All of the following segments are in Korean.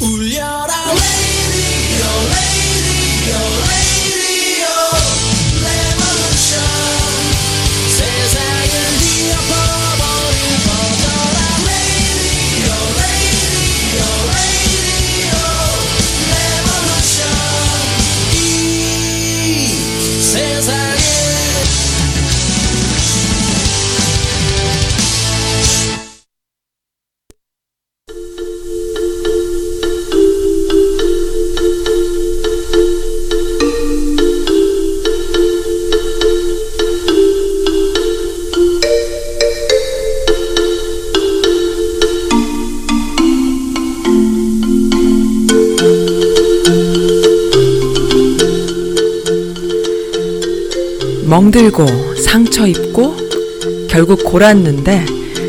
Oulia. 힘들고 상처 입고 결국 골았는데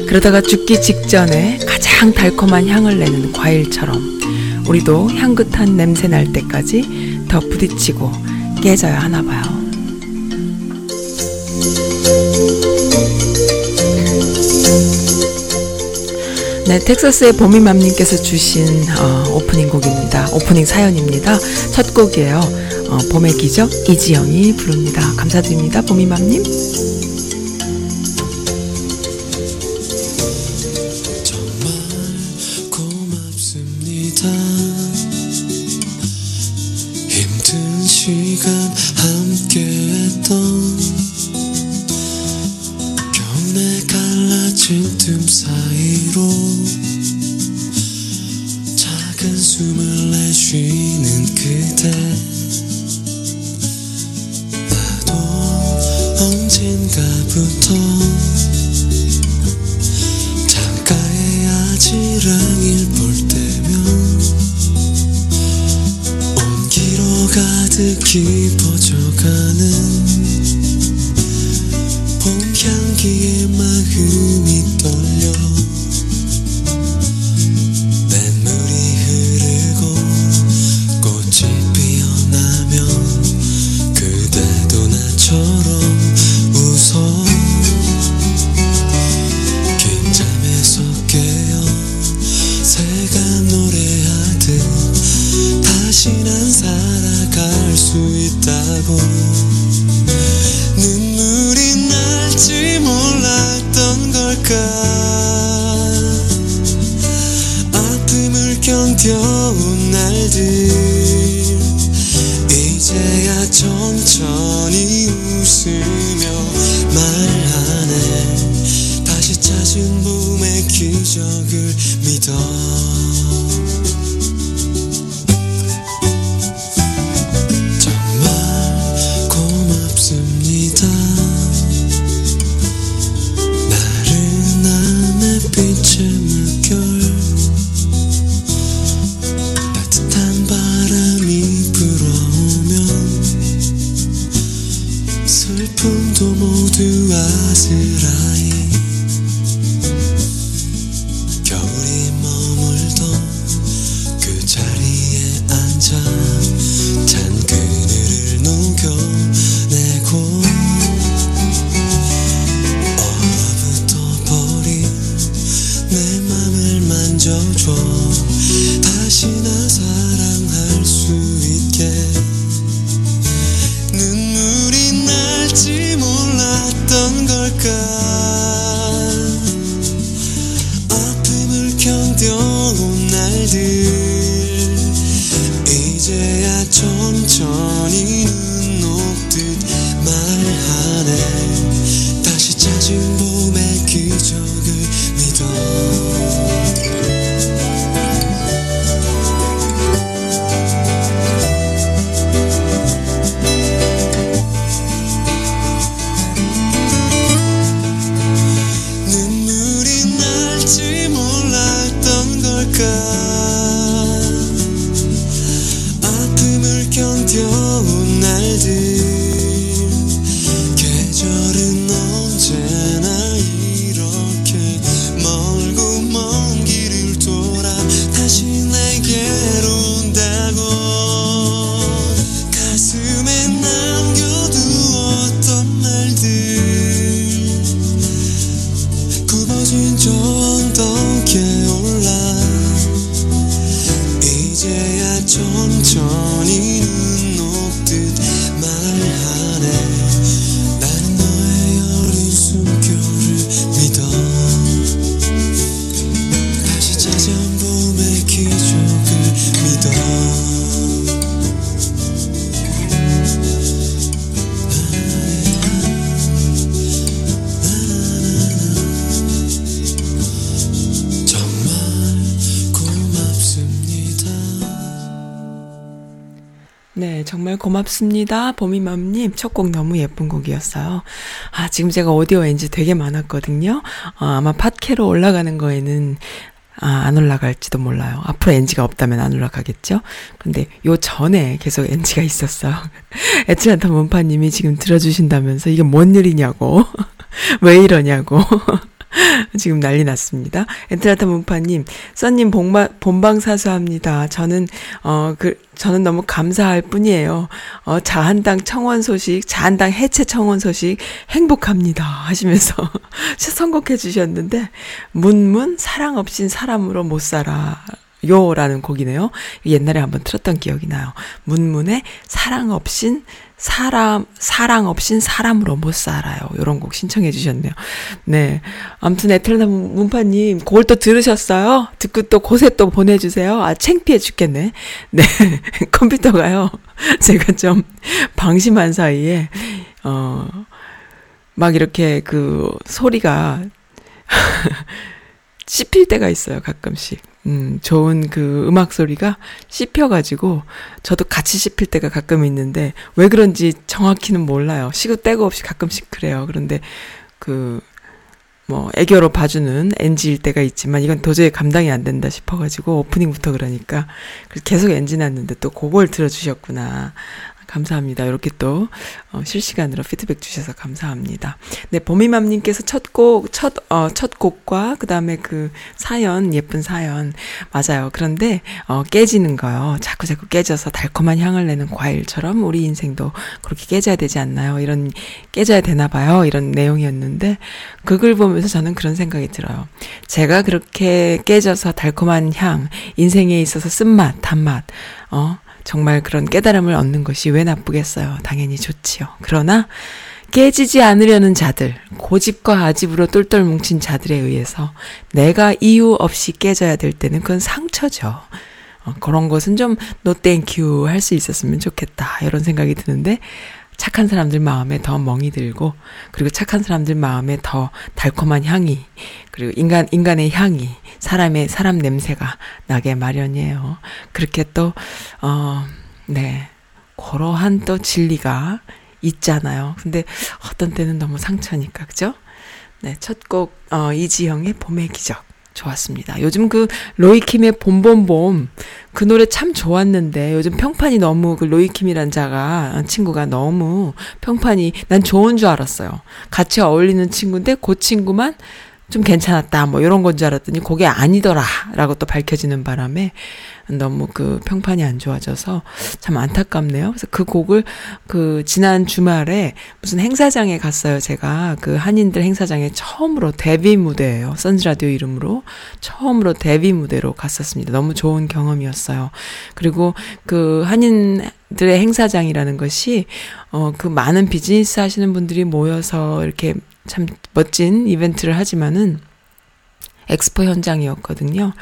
그러다가 죽기 직전에 가장 달콤한 향을 내는 과일처럼 우리도 향긋한 냄새 날 때까지 더 부딪히고 깨져야 하나 봐요. 네, 텍사스의 봄이맘님께서 주신 어, 오프닝 곡입니다. 오프닝 사연입니다. 첫 곡이에요. 어, 봄의 기적 이지영이 부릅니다. 감사드립니다. 봄이맘님. 봄 향기에 마음이 떨려. 고맙습니다. 보미맘님, 첫 곡 너무 예쁜 곡이었어요. 아, 지금 제가 오디오 엔지 되게 많았거든요. 어, 아마 팟캐로 올라가는 거에는 아, 안 올라갈지도 몰라요. 앞으로 NG가 없다면 안 올라가겠죠? 근데 요 전에 계속 NG가 있었어요. 애틀란타 문파님이 지금 들어주신다면서 이게 뭔 일이냐고. 왜 이러냐고. 지금 난리 났습니다. 엔트라타 문파님, 써님 본방, 본방 사수합니다. 저는, 어, 그, 저는 너무 감사할 뿐이에요. 어, 자한당 청원 소식, 자한당 해체 청원 소식 행복합니다. 하시면서 선곡해 주셨는데, 문문, 사랑 없인 사람으로 못 살아. 요라는 곡이네요. 옛날에 한번 틀었던 기억이 나요. 문문의 사랑 없인 사람, 사랑 없인 사람으로 못 살아요. 요런 곡 신청해 주셨네요. 네. 아무튼 에텔나 문파님, 그걸 또 들으셨어요? 듣고 또 곳에 또 보내주세요. 아, 창피해 죽겠네. 네. 컴퓨터가요. 제가 좀 방심한 사이에, 어, 막 이렇게 그 소리가 씹힐 때가 있어요, 가끔씩. 음, 좋은 그 음악 소리가 씹혀가지고, 저도 같이 씹힐 때가 가끔 있는데, 왜 그런지 정확히는 몰라요. 시도 때고 없이 가끔씩 그래요. 그런데, 그, 뭐, 애교로 봐주는 NG일 때가 있지만, 이건 도저히 감당이 안 된다 싶어가지고, 오프닝부터 그러니까, 계속 NG 났는데 또 그걸 들어주셨구나. 감사합니다. 이렇게 또 어, 실시간으로 피드백 주셔서 감사합니다. 네, 보미맘님께서 첫 곡, 첫, 어, 첫 곡과 그 다음에 그 사연, 예쁜 사연. 맞아요. 그런데, 어, 깨지는 거요. 자꾸 자꾸 깨져서 달콤한 향을 내는 과일처럼 우리 인생도 그렇게 깨져야 되지 않나요? 이런, 깨져야 되나 봐요. 이런 내용이었는데, 그글 보면서 저는 그런 생각이 들어요. 제가 그렇게 깨져서 달콤한 향, 인생에 있어서 쓴맛, 단맛, 어, 정말 그런 깨달음을 얻는 것이 왜 나쁘겠어요. 당연히 좋지요. 그러나 깨지지 않으려는 자들, 고집과 아집으로 똘똘 뭉친 자들에 의해서 내가 이유 없이 깨져야 될 때는 그건 상처죠. 어, 그런 것은 좀 no thank you 할 수 있었으면 좋겠다. 이런 생각이 드는데 착한 사람들 마음에 더 멍이 들고 그리고 착한 사람들 마음에 더 달콤한 향이 그리고 인간 인간의 향이 사람의 사람 냄새가 나게 마련이에요. 그렇게 또 어, 네. 그러한 또 진리가 있잖아요. 근데 어떤 때는 너무 상처니까, 그죠? 네, 첫 곡, 어, 이지영의 봄의 기적. 좋았습니다. 요즘 그 로이킴의 봄봄봄 그 노래 참 좋았는데 요즘 평판이 너무 그 로이킴이란 자가 친구가 너무 평판이 난 좋은 줄 알았어요. 같이 어울리는 친구인데 그 친구만 좀 괜찮았다 뭐 이런 건 줄 알았더니 그게 아니더라라고 또 밝혀지는 바람에 너무 그 평판이 안 좋아져서 참 안타깝네요. 그래서 그 곡을 그 지난 주말에 무슨 행사장에 갔어요. 제가 그 한인들 행사장에 처음으로 데뷔 무대예요. 선즈 라디오 이름으로 처음으로 데뷔 무대로 갔었습니다. 너무 좋은 경험이었어요. 그리고 그 한인 들의 행사장이라는 것이 어 그 많은 비즈니스 하시는 분들이 모여서 이렇게 참 멋진 이벤트를 하지만은 엑스포 현장이었거든요.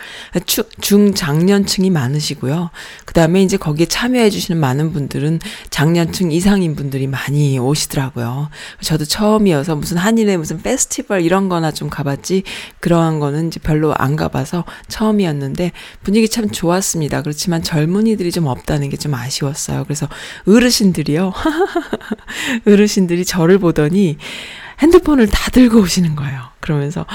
중장년층이 많으시고요. 그 다음에 이제 거기에 참여해주시는 많은 분들은 장년층 이상인 분들이 많이 오시더라고요. 저도 처음이어서 무슨 한일의 무슨 페스티벌 이런 거나 좀 가봤지 그러한 거는 이제 별로 안 가봐서 처음이었는데 분위기 참 좋았습니다. 그렇지만 젊은이들이 좀 없다는 게 좀 아쉬웠어요. 그래서 어르신들이요. 어르신들이 저를 보더니 핸드폰을 다 들고 오시는 거예요. 그러면서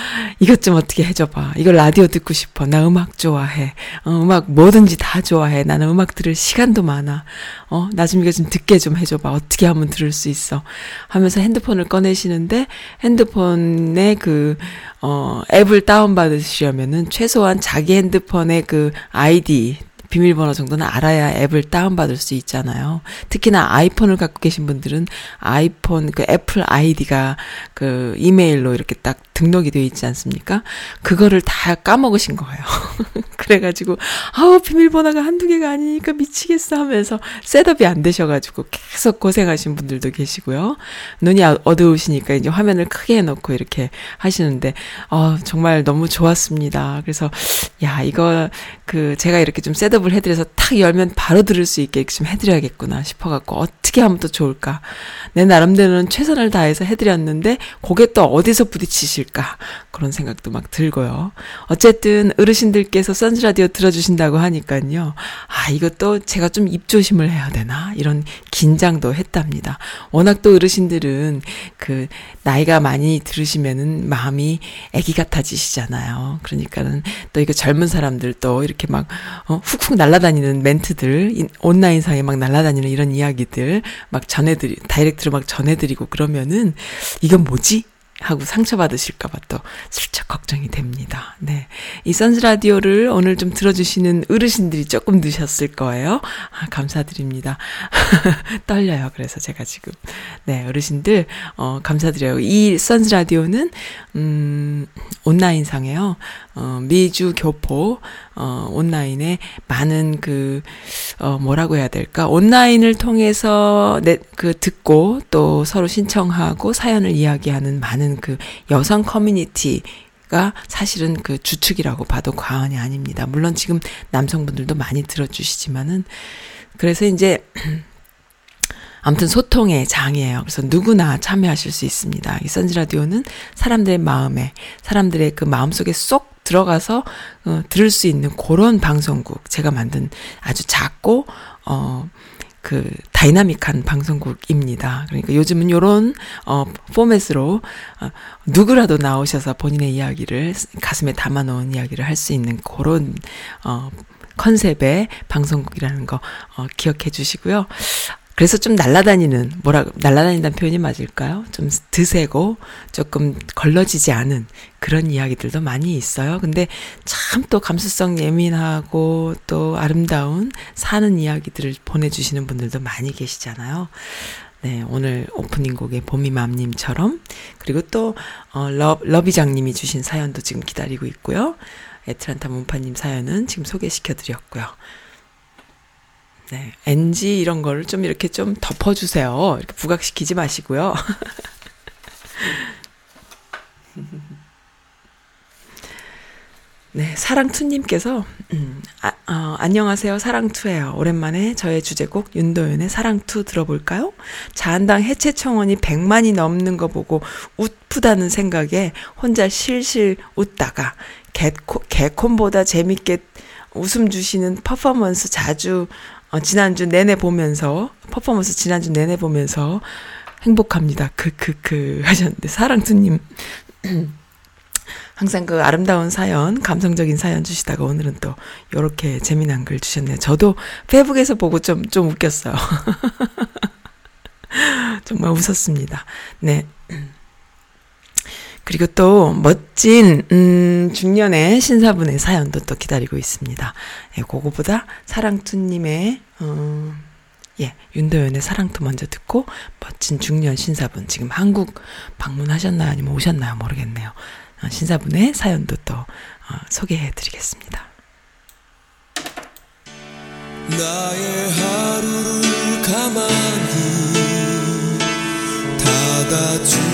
이것 좀 어떻게 해줘봐. 이거 라디오 듣고 싶어. 나 음악 좋아해. 어, 음악 뭐든지 다 좋아해. 나는 음악 들을 시간도 많아. 어, 나 좀 이거 좀 듣게 좀 해줘봐. 어떻게 하면 들을 수 있어. 하면서 핸드폰을 꺼내시는데 핸드폰에 그, 어, 앱을 다운받으시려면은 최소한 자기 핸드폰의 그 아이디, 비밀번호 정도는 알아야 앱을 다운받을 수 있잖아요. 특히나 아이폰을 갖고 계신 분들은 아이폰 그 애플 아이디가 그 이메일로 이렇게 딱 등록이 되어 있지 않습니까? 그거를 다 까먹으신 거예요. 그래가지고, 아우, 비밀번호가 한두 개가 아니니까 미치겠어 하면서 setup이 안 되셔가지고 계속 고생하신 분들도 계시고요. 눈이 어두우시니까 이제 화면을 크게 해놓고 이렇게 하시는데, 어, 정말 너무 좋았습니다. 그래서, 야, 이거, 그, 제가 이렇게 좀 셋업 을 해드려서 탁 열면 바로 들을 수 있게 좀 해드려야겠구나 싶어갖고, 어떻게 하면 또 좋을까. 내 나름대로는 최선을 다해서 해드렸는데, 그게 또 어디서 부딪히실 있으실까 그런 생각도 막 들고요. 어쨌든 어르신들께서 선즈라디오 들어주신다고 하니까요. 아 이것도 제가 좀 입조심을 해야 되나 이런 긴장도 했답니다. 워낙 또 어르신들은 그 나이가 많이 들으시면은 마음이 애기 같아지시잖아요. 그러니까는 또 이거 젊은 사람들 또 이렇게 막 어, 훅훅 날아다니는 멘트들 온라인상에 막 날아다니는 이런 이야기들 막 전해드리 다이렉트로 막 전해드리고 그러면은 이건 뭐지? 하고 상처받으실까봐 또 슬쩍 걱정이 됩니다. 네. 이 선즈 라디오를 오늘 좀 들어주시는 어르신들이 조금 늦으셨을 거예요. 아, 감사드립니다. 떨려요. 그래서 제가 지금. 네, 어르신들, 어, 감사드려요. 이 선즈 라디오는, 음, 온라인상에요. 어, 미주 교포, 어, 온라인에 많은 그, 어, 뭐라고 해야 될까? 온라인을 통해서 내, 그, 듣고 또 서로 신청하고 사연을 이야기하는 많은 그 여성 커뮤니티, 가 사실은 그 주축이라고 봐도 과언이 아닙니다. 물론 지금 남성분들도 많이 들어주시지만은, 그래서 이제, 아무튼 소통의 장이에요. 그래서 누구나 참여하실 수 있습니다. 이 선지 라디오는 사람들의 마음에, 사람들의 그 마음 속에 쏙 들어가서 어, 들을 수 있는 그런 방송국 제가 만든 아주 작고 어. 그 다이나믹한 방송국입니다. 그러니까 요즘은 요런 어 포맷으로 어, 누구라도 나오셔서 본인의 이야기를 가슴에 담아 놓은 이야기를 할 수 있는 그런 어 컨셉의 방송국이라는 거 어, 기억해 주시고요. 그래서 좀 날라다니는 뭐라 날라다닌다는 표현이 맞을까요? 좀 드세고 조금 걸러지지 않은 그런 이야기들도 많이 있어요. 근데 참 또 감수성 예민하고 또 아름다운 사는 이야기들을 보내주시는 분들도 많이 계시잖아요. 네, 오늘 오프닝 곡의 봄이 맘님처럼 그리고 또 어, 러, 러비장님이 주신 사연도 지금 기다리고 있고요. 애틀란타 문파님 사연은 지금 소개시켜드렸고요. 네, NG 이런 거를 좀 이렇게 좀 덮어주세요. 이렇게 부각시키지 마시고요. 네, 사랑투님께서, 음, 아, 어, 안녕하세요. 사랑투예요. 오랜만에 저의 주제곡 윤도현의 사랑투 들어볼까요? 자한당 해체 청원이 100만이 넘는 거 보고 웃프다는 생각에 혼자 실실 웃다가 개코, 개콘보다 재밌게 웃음 주시는 퍼포먼스 자주 어, 지난주 내내 보면서 퍼포먼스 지난주 내내 보면서 행복합니다. 크크크 하셨는데 사랑투님 항상 그 아름다운 사연, 감성적인 사연 주시다가 오늘은 또 요렇게 재미난 글 주셨네요. 저도 페북에서 보고 좀, 좀 웃겼어요. 정말 웃었습니다. 네. 그리고 또 멋진 음 중년의 신사분의 사연도 또 기다리고 있습니다. 예, 그거보다 사랑투님의 어, 예, 윤도현의 사랑투 먼저 듣고 멋진 중년 신사분 지금 한국 방문하셨나요? 아니면 오셨나요? 모르겠네요. 어, 신사분의 사연도 또 어, 소개해 드리겠습니다. 나의 하루를 가만히 닫아주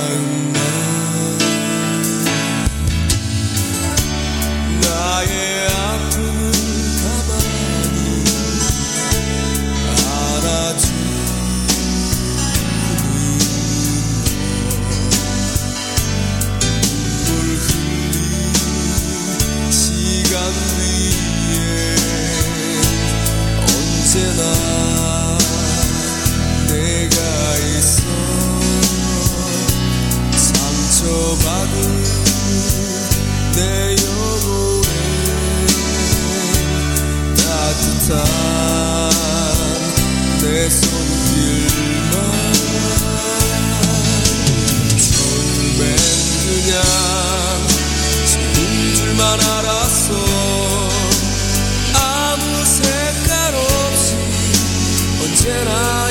아무 색깔 없이 언제나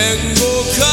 행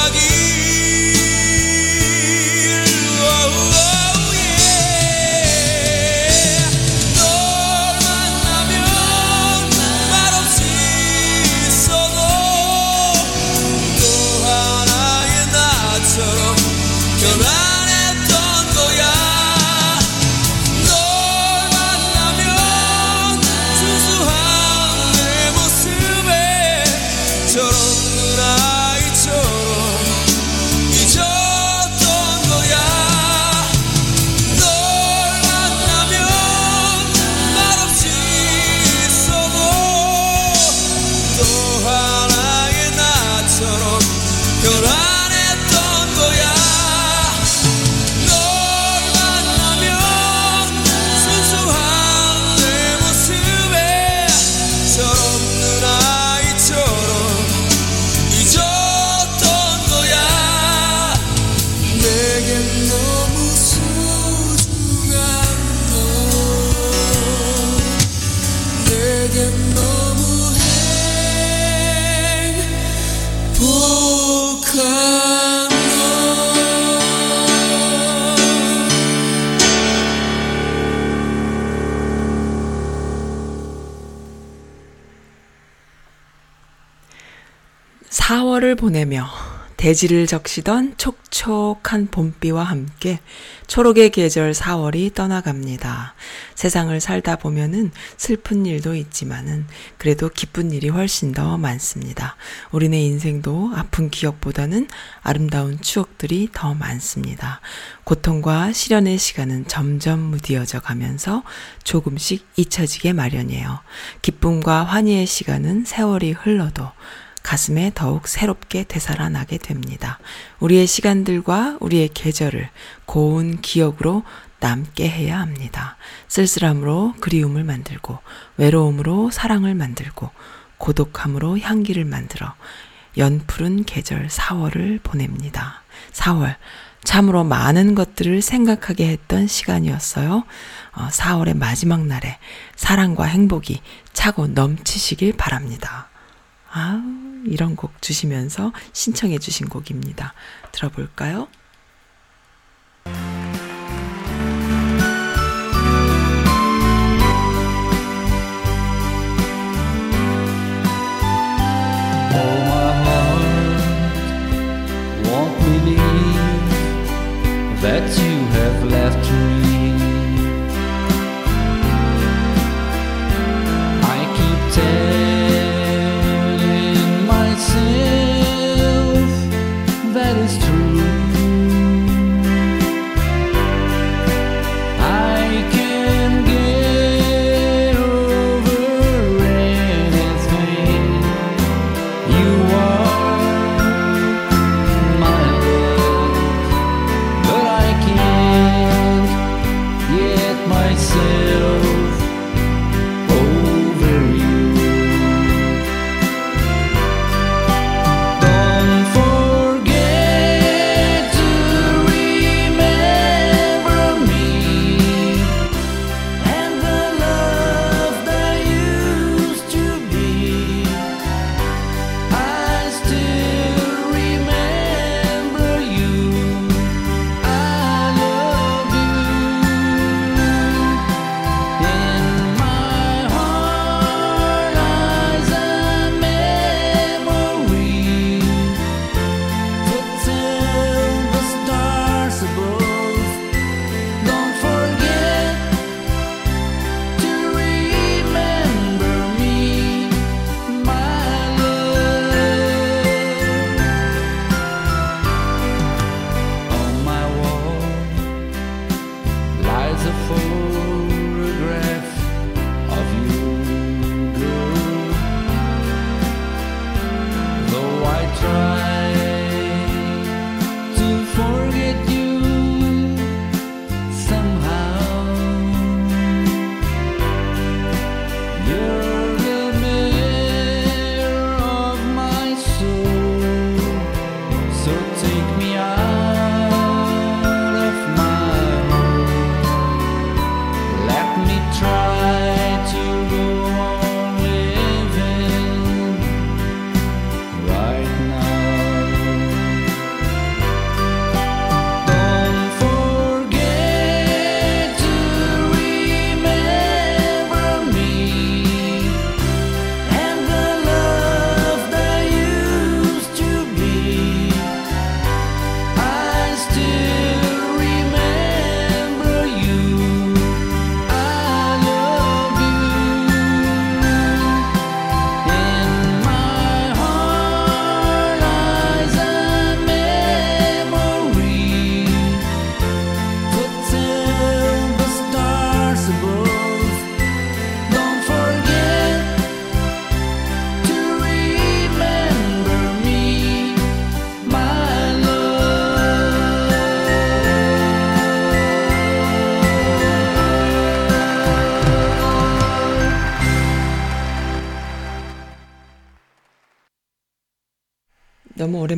보내며 대지를 적시던 촉촉한 봄비와 함께 초록의 계절 4월이 떠나갑니다. 세상을 살다 보면은 슬픈 일도 있지만은 그래도 기쁜 일이 훨씬 더 많습니다. 우리네 인생도 아픈 기억보다는 아름다운 추억들이 더 많습니다. 고통과 시련의 시간은 점점 무디어져 가면서 조금씩 잊혀지게 마련이에요. 기쁨과 환희의 시간은 세월이 흘러도 가슴에 더욱 새롭게 되살아나게 됩니다. 우리의 시간들과 우리의 계절을 고운 기억으로 남게 해야 합니다. 쓸쓸함으로 그리움을 만들고, 외로움으로 사랑을 만들고, 고독함으로 향기를 만들어 연푸른 계절 4월을 보냅니다. 4월. 참으로 많은 것들을 생각하게 했던 시간이었어요. 어, 4월의 마지막 날에 사랑과 행복이 차고 넘치시길 바랍니다. 아, 이런 곡 주시면서 신청해 주신 곡입니다. 들어볼까요?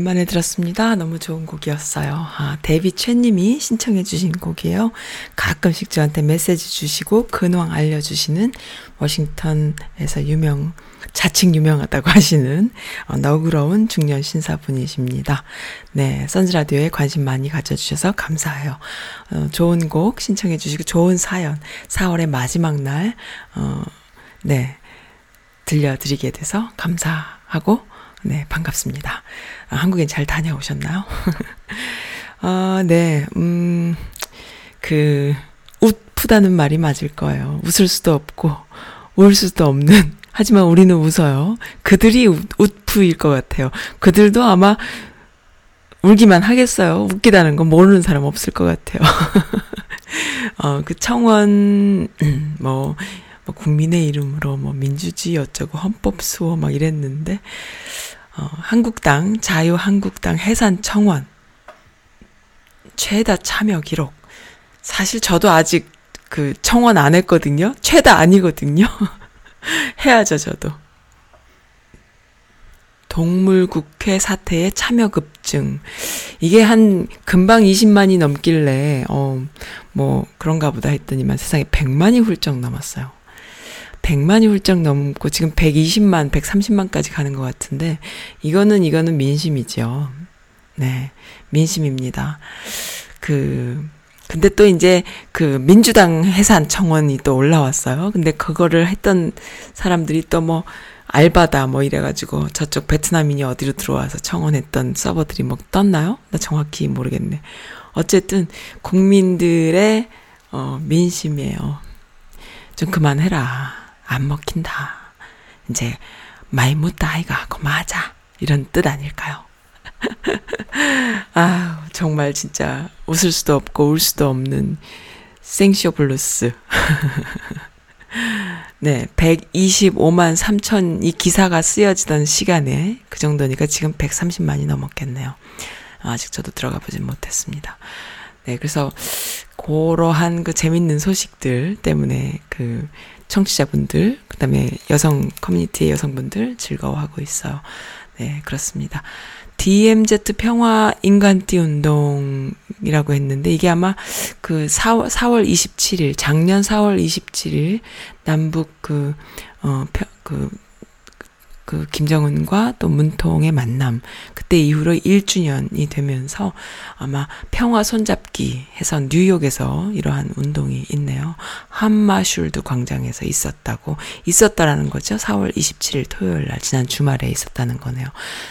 오랜만에 들었습니다. 너무 좋은 곡이었어요. 아, 데비 최님이 신청해주신 곡이에요. 가끔씩 저한테 메시지 주시고 근황 알려주시는 워싱턴에서 유명, 자칭 유명하다고 하시는 어, 너그러운 중년 신사분이십니다. 네, 선즈라디오에 관심 많이 가져주셔서 감사해요. 어, 좋은 곡 신청해주시고 좋은 사연, 4월의 마지막 날, 어, 네, 들려드리게 돼서 감사하고 네, 반갑습니다. 아, 한국엔 잘 다녀오셨나요? 아, 네, 음, 그, 웃프다는 말이 맞을 거예요. 웃을 수도 없고, 울 수도 없는, 하지만 우리는 웃어요. 그들이 웃, 웃프일 것 같아요. 그들도 아마 울기만 하겠어요. 웃기다는 건 모르는 사람 없을 것 같아요. 어, 그 청원, 뭐, 뭐 국민의 이름으로 뭐 민주주의 어쩌고 헌법 수호 막 이랬는데 어, 한국당 자유 한국당 해산 청원 최다 참여 기록 사실 저도 아직 그 청원 안 했거든요. 최다 아니거든요. 해야죠, 저도. 동물국회 사태에 참여 급증. 이게 한 금방 20만이 넘길래 어 뭐 그런가 보다 했더니만 세상에 100만이 훌쩍 넘었어요. 100만이 훌쩍 넘고 지금 120만, 130만까지 가는 것 같은데 이거는 이거는 민심이죠. 네. 민심입니다. 그 근데 또 이제 그 민주당 해산 청원이 또 올라왔어요. 근데 그거를 했던 사람들이 또 뭐 알바다 뭐 이래가지고 저쪽 베트남인이 어디로 들어와서 청원했던 서버들이 뭐 떴나요? 나 정확히 모르겠네. 어쨌든 국민들의 어 민심이에요. 좀 그만해라. 안 먹힌다. 이제 많이 묵다 아이가 그만하자. 이런 뜻 아닐까요? 아, 정말 진짜 웃을 수도 없고 울 수도 없는 생쇼 블루스. 네, 125만 3천 이 기사가 쓰여지던 시간에 그 정도니까 지금 130만이 넘었겠네요. 아직 저도 들어가 보진 못했습니다. 네, 그래서 그러한 그 재밌는 소식들 때문에 그 청취자분들, 그 다음에 여성 커뮤니티의 여성분들 즐거워하고 있어요. 네, 그렇습니다. DMZ 평화 인간띠 운동이라고 했는데 이게 아마 그 4월, 4월 27일, 작년 4월 27일 남북 그, 어, 그, 그 김정은과 또 문통의 만남 그때 이후로 1주년이 되면서 아마 평화 손잡기 해서 뉴욕에서 이러한 운동이 있네요. 한마슐드 광장에서 있었다고 있었다라는 거죠. 4월 27일 토요일 날 지난 주말에 있었다는 거네요.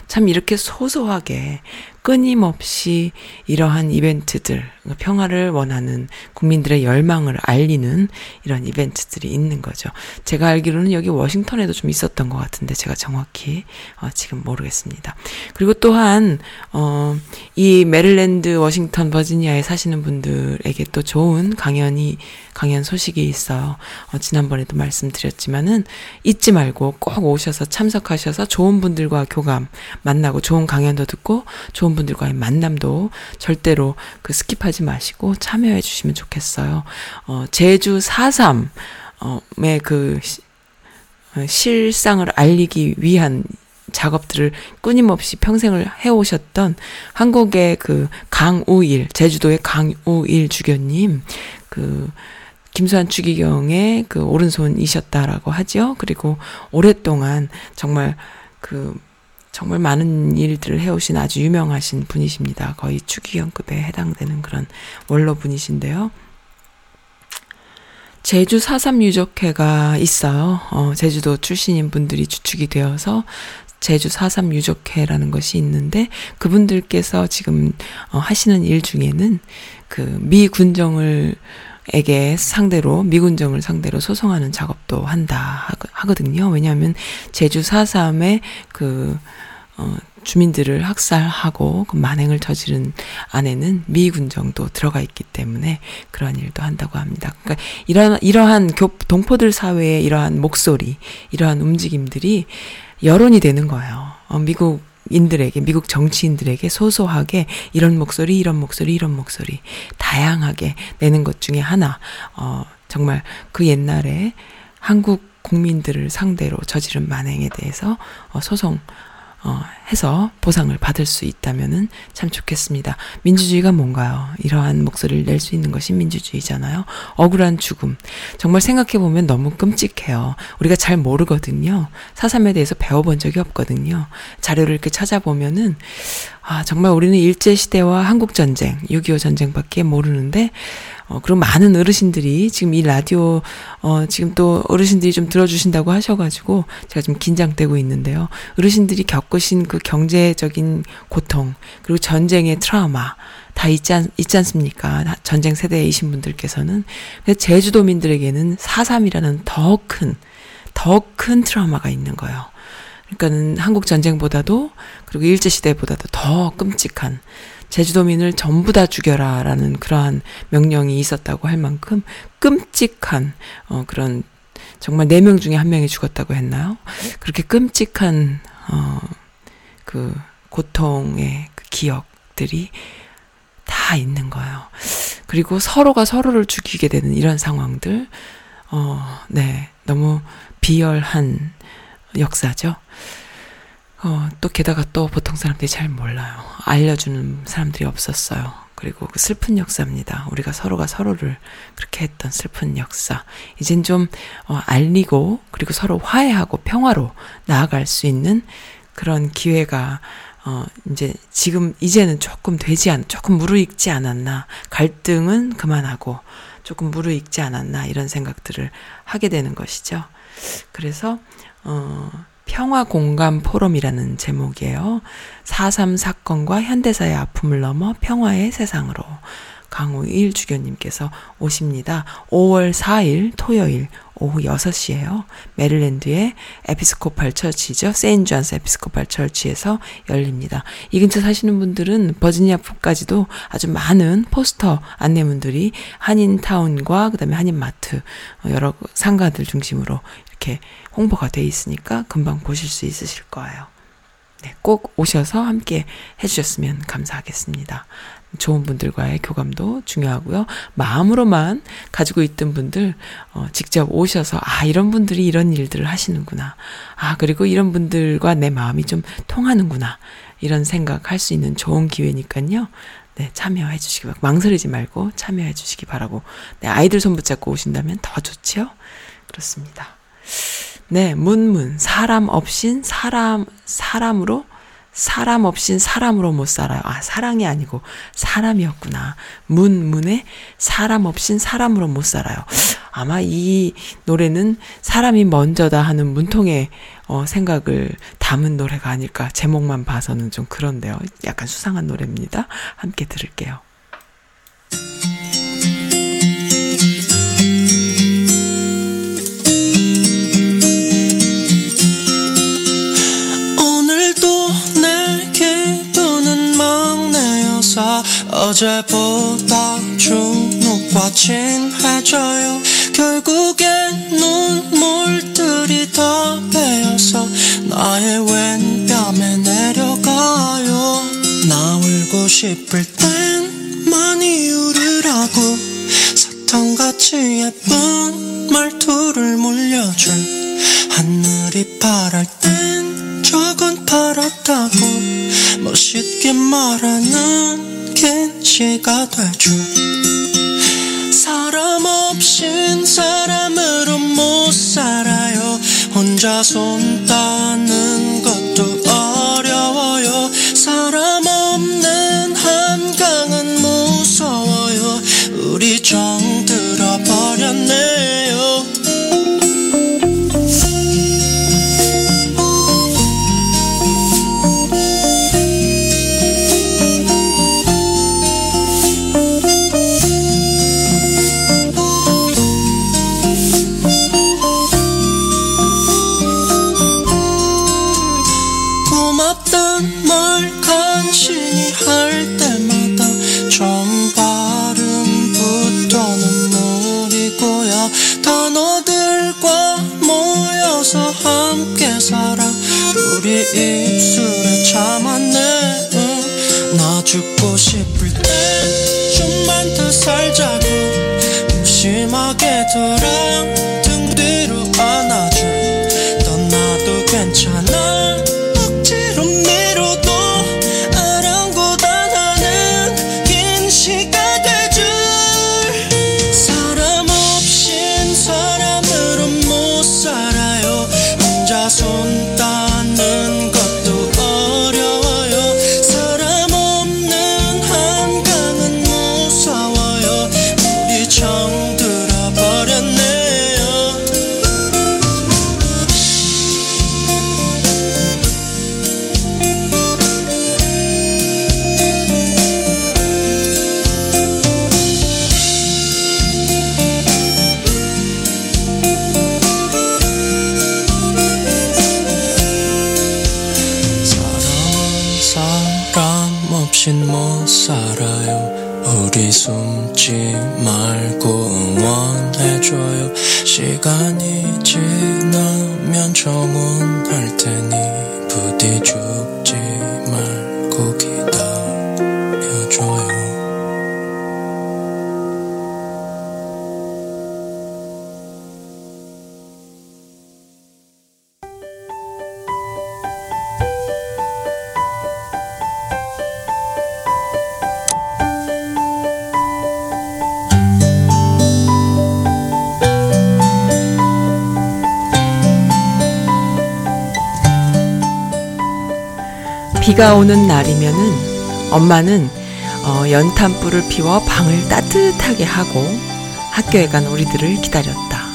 참 이렇게 소소하게 끊임없이 이러한 이벤트들, 평화를 원하는 국민들의 열망을 알리는 이런 이벤트들이 있는 거죠. 제가 알기로는 여기 워싱턴에도 좀 있었던 것 같은데 제가 정확히 어, 지금 모르겠습니다. 그리고 또한 어, 이 메릴랜드, 워싱턴, 버지니아에 사시는 분들에게 또 좋은 강연이 강연 소식이 있어요. 어, 지난번에도 말씀드렸지만은 잊지 말고 꼭 오셔서 참석하셔서 좋은 분들과 교감 만나고 좋은 강연도 듣고 좋은 분들과의 만남도 절대로 그 skip하지 마시고 참여해 주시면 좋겠어요. 어, 제주 4.3, 어, 의그 어, 실상을 알리기 위한 작업들을 끊임없이 평생을 해오셨던 한국의 그 강우일, 제주도의 강우일 주교님, 그 김수환 추기경의 그 오른손이셨다라고 하죠. 그리고 오랫동안 정말 그 정말 많은 일들을 해오신 아주 유명하신 분이십니다. 거의 추기경급에 해당되는 그런 원로 분이신데요. 제주 4.3 유적회가 있어요. 어, 제주도 출신인 분들이 주축이 되어서 제주 4.3 유적회라는 것이 있는데 그분들께서 지금 어, 하시는 일 중에는 그 미 군정을 에게 상대로 미군정을 상대로 소송하는 작업도 한다 하거든요. 왜냐하면 제주 4.3의 그 어, 주민들을 학살하고 그 만행을 저지른 안에는 미군정도 들어가 있기 때문에 그러한 일도 한다고 합니다. 그러니까 이러 이러한 교, 동포들 사회의 이러한 목소리, 이러한 움직임들이 여론이 되는 거예요. 어, 미국 인들에게 미국 정치인들에게 소소하게 이런 목소리 이런 목소리 이런 목소리 다양하게 내는 것 중에 하나. 어 정말 그 옛날에 한국 국민들을 상대로 저지른 만행에 대해서 어 소송 어, 해서 보상을 받을 수 있다면은 참 좋겠습니다. 민주주의가 뭔가요? 이러한 목소리를 낼 수 있는 것이 민주주의잖아요. 억울한 죽음. 정말 생각해보면 너무 끔찍해요. 우리가 잘 모르거든요. 사삼에 대해서 배워본 적이 없거든요. 자료를 이렇게 찾아보면은, 아, 정말 우리는 일제시대와 한국전쟁, 6.25 전쟁밖에 모르는데, 어, 그리고 많은 어르신들이 지금 이 라디오, 어, 지금 또 어르신들이 좀 들어주신다고 하셔가지고 제가 좀 긴장되고 있는데요. 어르신들이 겪으신 그 경제적인 고통, 그리고 전쟁의 트라우마, 다 있지, 않, 있지 않습니까? 전쟁 세대이신 분들께서는. 제주도민들에게는 4.3이라는 더 큰, 더 큰 트라우마가 있는 거예요. 그러니까는 한국 전쟁보다도, 그리고 일제시대보다도 더 끔찍한, 제주도민을 전부 다 죽여라라는 그러한 명령이 있었다고 할 만큼 끔찍한 어 그런 정말 네 명 중에 한 명이 죽었다고 했나요? 그렇게 끔찍한 어그 고통의 그 기억들이 다 있는 거예요. 그리고 서로가 서로를 죽이게 되는 이런 상황들 어 네. 너무 비열한 역사죠. 어, 또 게다가 또 보통 사람들이 잘 몰라요. 알려주는 사람들이 없었어요. 그리고 그 슬픈 역사입니다. 우리가 서로가 서로를 그렇게 했던 슬픈 역사. 이젠 좀, 어, 알리고, 그리고 서로 화해하고 평화로 나아갈 수 있는 그런 기회가, 어, 이제 지금, 이제는 조금 되지 않, 조금 무르익지 않았나. 갈등은 그만하고, 조금 무르익지 않았나. 이런 생각들을 하게 되는 것이죠. 그래서, 어, 평화 공감 포럼이라는 제목이에요. 4.3 사건과 현대사의 아픔을 넘어 평화의 세상으로. 강우일 주교님께서 오십니다. 5월 4일 토요일 오후 6시에요. 메릴랜드의 Episcopal Church죠. Saint John's Episcopal Church에서 열립니다. 이 근처 사시는 분들은 버지니아프까지도 아주 많은 포스터 안내문들이 한인타운과 그다음에 한인마트 여러 상가들 중심으로 이렇게 홍보가 돼 있으니까 금방 보실 수 있으실 거예요. 네, 꼭 오셔서 함께 해주셨으면 감사하겠습니다. 좋은 분들과의 교감도 중요하고요. 마음으로만 가지고 있던 분들 어, 직접 오셔서 아 이런 분들이 이런 일들을 하시는구나. 아 그리고 이런 분들과 내 마음이 좀 통하는구나. 이런 생각할 수 있는 좋은 기회니까요. 네, 참여해 주시기 바라고 망설이지 말고 참여해 주시기 바라고. 네, 아이들 손 붙잡고 오신다면 더 좋지요. 그렇습니다. 네, 문문 사람 없인 사람 사람으로 사람 없인 사람으로 못 살아요. 아, 사랑이 아니고 사람이었구나. 문문에 사람 없인 사람으로 못 살아요. 아마 이 노래는 사람이 먼저다 하는 문통의 어, 생각을 담은 노래가 아닐까. 제목만 봐서는 좀 그런데요. 약간 수상한 노래입니다. 함께 들을게요. 막내여서 어제보다 주눅과 진해져요. 결국엔 눈물들이 다 베어서 나의 왼뺨에 내려가요. 나 울고 싶을 땐 많이 울으라고. 사탕같이 예쁜 말투를 물려줄. 하늘이 파랄 땐 저건 파랗다고 멋있게 말하는 겐시가 돼줄 사람 없인 사람으로 못 살아요. 혼자 손 따는 것도 어려워요. 사람 없는 한강은 무서워요. 우리 정 들어 버렸네요 비가 오는 날이면은 엄마는 어, 연탄불을 피워 방을 따뜻하게 하고 학교에 간 우리들을 기다렸다.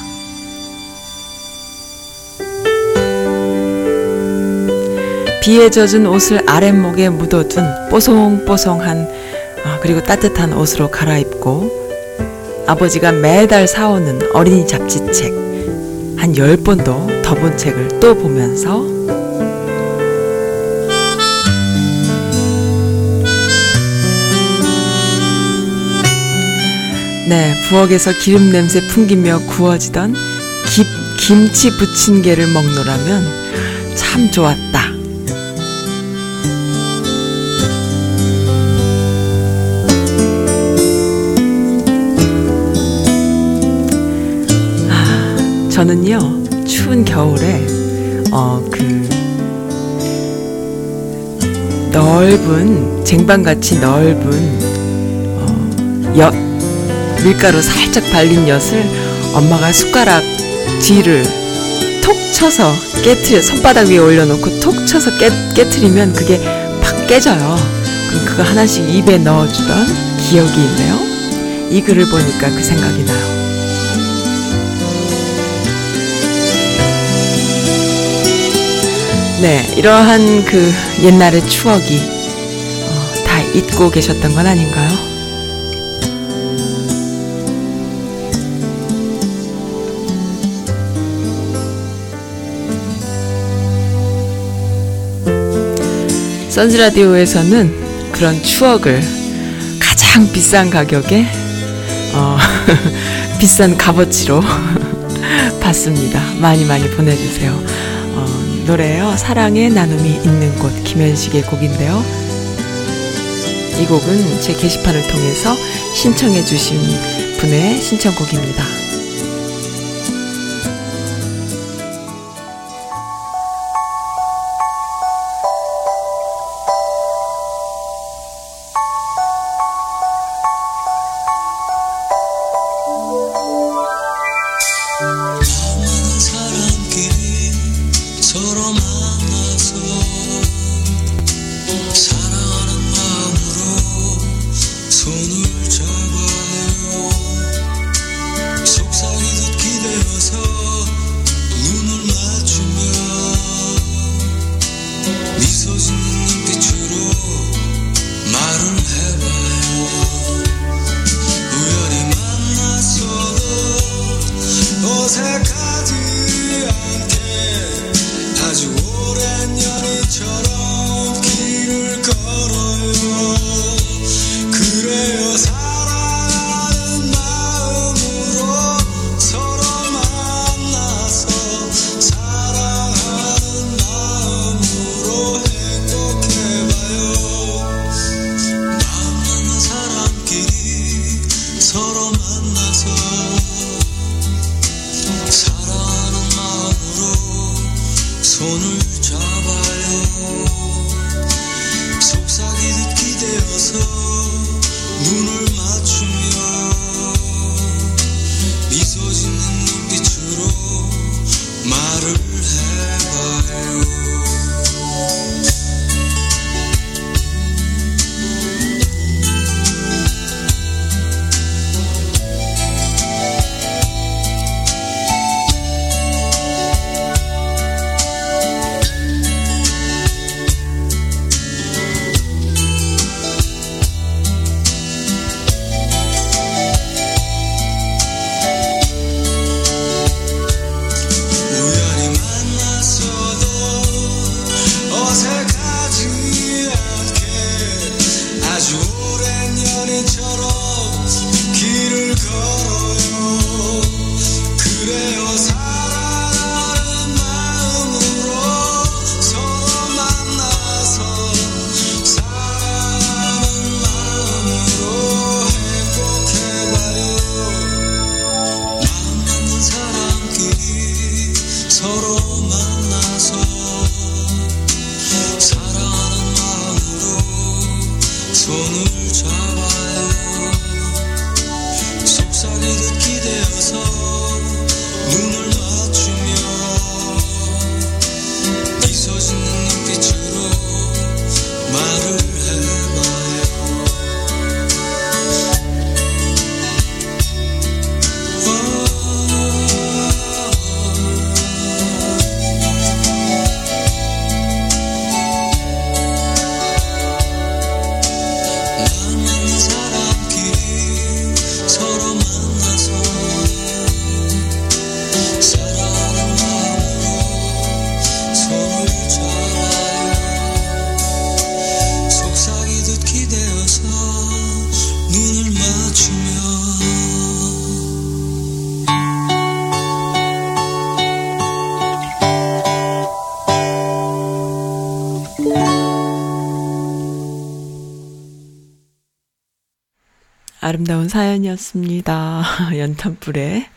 비에 젖은 옷을 아랫목에 묻어둔 뽀송뽀송한 아, 그리고 따뜻한 옷으로 갈아입고 아버지가 매달 사오는 어린이 잡지책 한 열 번도 더 본 책을 또 보면서 네, 부엌에서 기름 냄새 풍기며 구워지던 김, 김치 부침개를 먹노라면 참 좋았다. 아, 저는요, 추운 겨울에, 어, 그, 넓은, 쟁반같이 넓은, 어, 엿, 밀가루 살짝 발린 엿을 엄마가 숟가락 뒤를 톡 쳐서 깨트려 손바닥 위에 올려놓고 톡 쳐서 깨, 깨트리면 그게 팍 깨져요. 그럼 그거 하나씩 입에 넣어주던 기억이 있네요. 이 글을 보니까 그 생각이 나요. 네, 이러한 그 옛날의 추억이 어, 다 잊고 계셨던 건 아닌가요? 선즈라디오에서는 그런 추억을 가장 비싼 가격에 어, 비싼 값어치로 받습니다. 많이 많이 보내주세요. 어, 노래요. 사랑의 나눔이 있는 곳 김현식의 곡인데요. 이 곡은 제 게시판을 통해서 신청해 주신 분의 신청곡입니다. 아름다운 사연이었습니다. 연탄불에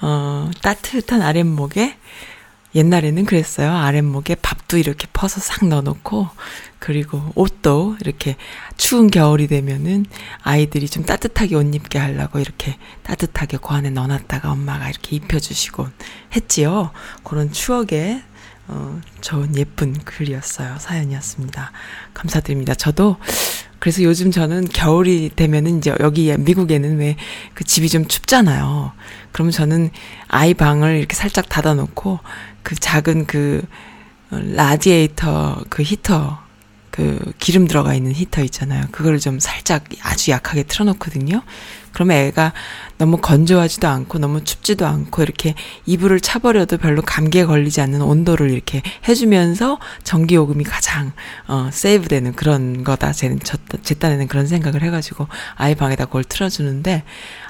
어, 따뜻한 아랫목에 옛날에는 그랬어요. 아랫목에 밥도 이렇게 퍼서 싹 넣어놓고 그리고 옷도 이렇게 추운 겨울이 되면은 아이들이 좀 따뜻하게 옷 입게 하려고 이렇게 따뜻하게 그 안에 넣어놨다가 엄마가 이렇게 입혀주시곤 했지요. 그런 추억의 어, 좋은 예쁜 글이었어요. 사연이었습니다. 감사드립니다. 저도 그래서 요즘 저는 겨울이 되면은 이제 여기 미국에는 왜 그 집이 좀 춥잖아요. 그러면 저는 아이 방을 이렇게 살짝 닫아놓고 그 작은 그 어, 라디에이터 그 히터 그 기름 들어가 있는 히터 있잖아요. 그거를 좀 살짝 아주 약하게 틀어놓거든요. 그러면 애가 너무 건조하지도 않고 너무 춥지도 않고 이렇게 이불을 차버려도 별로 감기에 걸리지 않는 온도를 이렇게 해주면서 전기요금이 가장 어 세이브되는 그런 거다. 제, 저, 제 딴에는 그런 생각을 해가지고 아이 방에다 그걸 틀어주는데